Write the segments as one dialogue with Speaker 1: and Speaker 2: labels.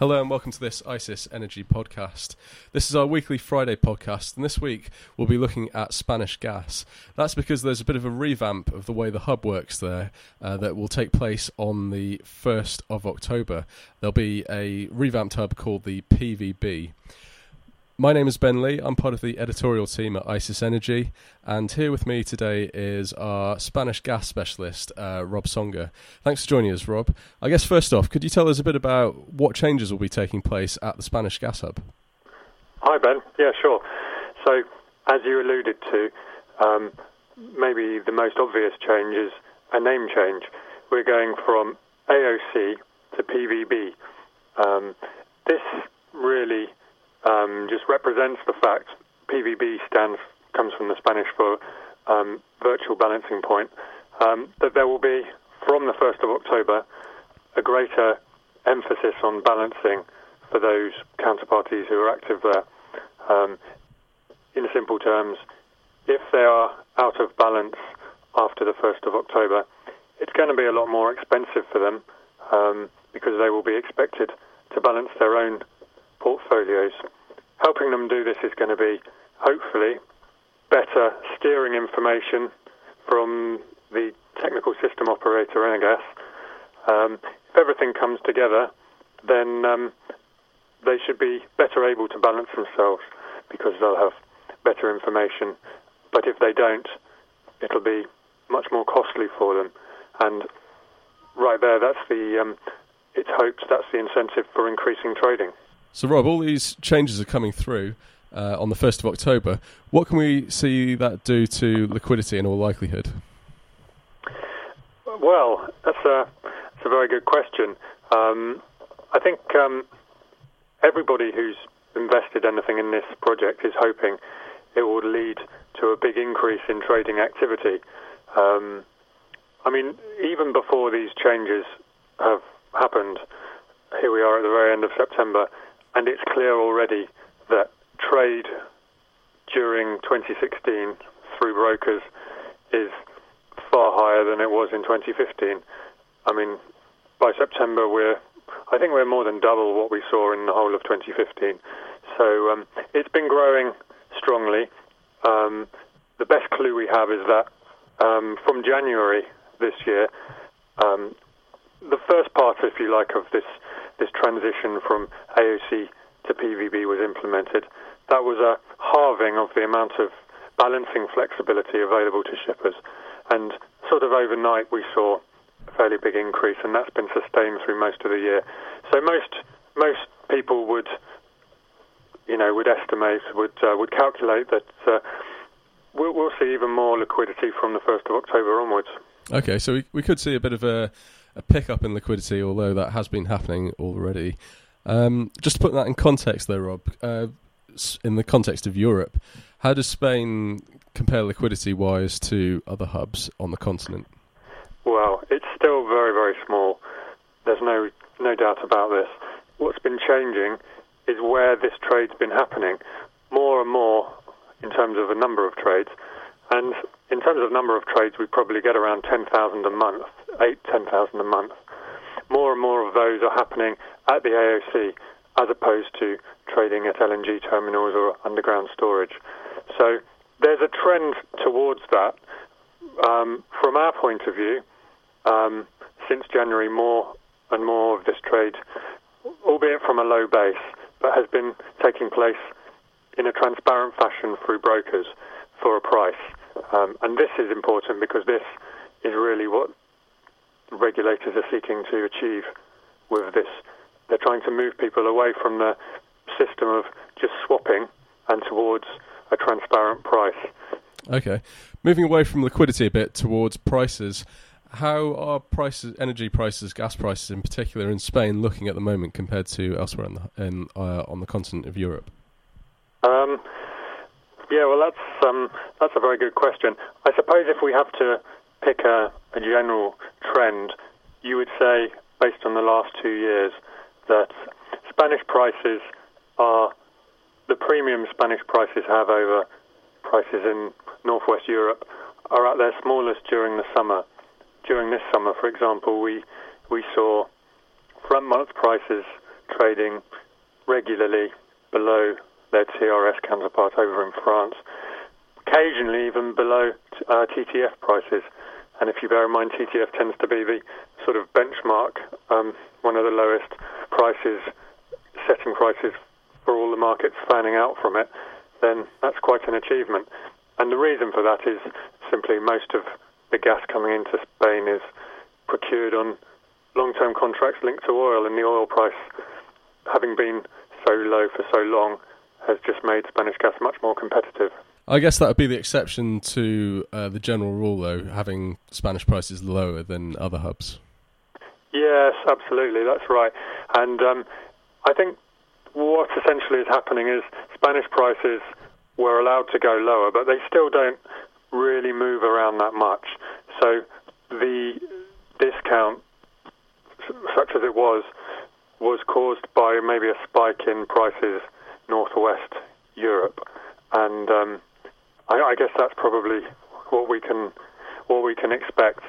Speaker 1: Hello and welcome to this ICIS Energy podcast. This is our weekly Friday podcast, and this week we'll be looking at Spanish gas. That's because there's a bit of a revamp of the way the hub works there uh, that will take place on the 1st of October. There'll be a revamped hub called the PVB. My name is Ben Lee. I'm part of the editorial team at ICIS Energy, and here with me today is our Spanish gas specialist, uh, Rob Songer. Thanks for joining us, Rob. I guess first off, could you tell us a bit about what changes will be taking place at the Spanish gas hub?
Speaker 2: Hi, Ben. Yeah, sure. So, as you alluded to, um, maybe the most obvious change is a name change. We're going from AOC to PVB. Um, this really um, just represents the fact PVB stands comes from the Spanish for um, virtual balancing point. Um, that there will be from the 1st of October a greater emphasis on balancing for those counterparties who are active there. Um, in simple terms, if they are out of balance after the 1st of October, it's going to be a lot more expensive for them um, because they will be expected to balance their own portfolios. Helping them do this is going to be, hopefully, better steering information from the technical system operator, Enagás. Um, if everything comes together, then um, they should be better able to balance themselves because they'll have better information. But if they don't, it'll be much more costly for them. And right there, that's the um, it's hoped that's the incentive for increasing trading.
Speaker 1: So, Rob, all these changes are coming through uh, on the 1st of October. What can we see that do to liquidity in all likelihood?
Speaker 2: Well, that's a, that's a very good question. Um, I think um, everybody who's invested anything in this project is hoping it will lead to a big increase in trading activity. Um, I mean, even before these changes have happened, here we are at the very end of September, and it's clear already that trade during 2016 through brokers is far higher than it was in 2015. I mean, by September, we're I think we're more than double what we saw in the whole of 2015. So um, it's been growing strongly. Um, the best clue we have is that um, from January this year, um, the first part, if you like, of this this transition from AOC to PVB was implemented. That was a halving of the amount of balancing flexibility available to shippers, and sort of overnight we saw a fairly big increase, and that's been sustained through most of the year. So most most people would, you know, would estimate would uh, would calculate that uh, we'll, we'll see even more liquidity from the first of October onwards.
Speaker 1: Okay, so we we could see a bit of a a pickup in liquidity, although that has been happening already. Um, just to put that in context, though, Rob, uh, in the context of Europe, how does Spain compare liquidity-wise to other hubs on the continent?
Speaker 2: Well, it's still very, very small. There's no no doubt about this. What's been changing is where this trade's been happening more and more in terms of a number of trades. And in terms of number of trades, we probably get around 10,000 a month, 8, 10,000 a month. More and more of those are happening at the AOC as opposed to trading at LNG terminals or underground storage. So there's a trend towards that. Um, from our point of view, um, since January, more and more of this trade, albeit from a low base, but has been taking place in a transparent fashion through brokers for a price. Um, and this is important because this is really what regulators are seeking to achieve with this. They're trying to move people away from the system of just swapping and towards a transparent price.
Speaker 1: Okay. Moving away from liquidity a bit towards prices, how are prices, energy prices, gas prices in particular in Spain looking at the moment compared to elsewhere in the, in, uh, on the continent of Europe?
Speaker 2: Um, yeah, well, that's um, that's a very good question. I suppose if we have to pick a, a general trend, you would say, based on the last two years, that Spanish prices are the premium Spanish prices have over prices in northwest Europe are at their smallest during the summer. During this summer, for example, we we saw front month prices trading regularly below their TRS counterpart over in France, occasionally even below uh, TTF prices. And if you bear in mind, TTF tends to be the sort of benchmark, um, one of the lowest prices, setting prices for all the markets fanning out from it, then that's quite an achievement. And the reason for that is simply most of the gas coming into Spain is procured on long-term contracts linked to oil, and the oil price, having been so low for so long, has just made Spanish gas much more competitive.
Speaker 1: I guess that would be the exception to uh, the general rule, though, having Spanish prices lower than other hubs.
Speaker 2: Yes, absolutely, that's right. And um, I think what essentially is happening is Spanish prices were allowed to go lower, but they still don't really move around that much. So the discount, such as it was, was caused by maybe a spike in prices northwest Europe, and um, I, I, guess that's probably what we can what we can expect.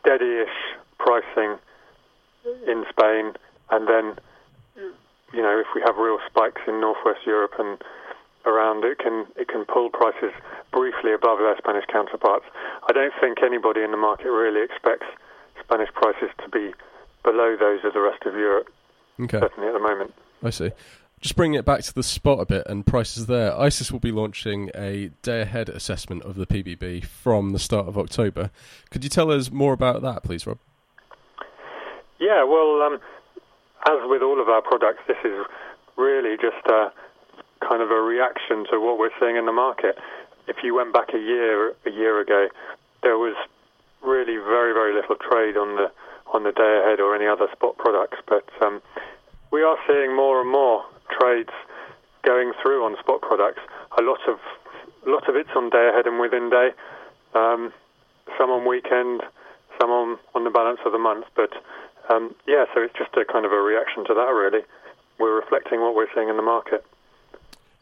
Speaker 2: Steady-ish pricing in Spain, and then you know if we have real spikes in northwest Europe and around, it can it can pull prices briefly above their Spanish counterparts. I don't think anybody in the market really expects Spanish prices to be below those of the rest of Europe.
Speaker 1: Okay.
Speaker 2: Certainly at the moment.
Speaker 1: I see. Just bringing it back to the spot a bit and prices there. ICIS will be launching a day ahead assessment of the PVB from the start of October. Could you tell us more about that, please, Rob?
Speaker 2: Yeah, well, um, as with all of our products, this is really just a kind of a reaction to what we're seeing in the market. If you went back a year a year ago, there was really very very little trade on the on the day ahead or any other spot products, but um, we are seeing more and more going through on spot products. A lot of lot of it's on day ahead and within day. Um, some on weekend, some on on the balance of the month. But um, yeah, so it's just a kind of a reaction to that. Really, we're reflecting what we're seeing in the market.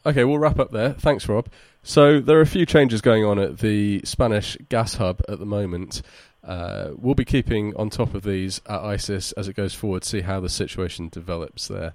Speaker 1: Okay, we'll wrap up there. Thanks, Rob. So there are a few changes going on at the Spanish gas hub at the moment. Uh, we'll be keeping on top of these at ICIS as it goes forward, see how the situation develops there.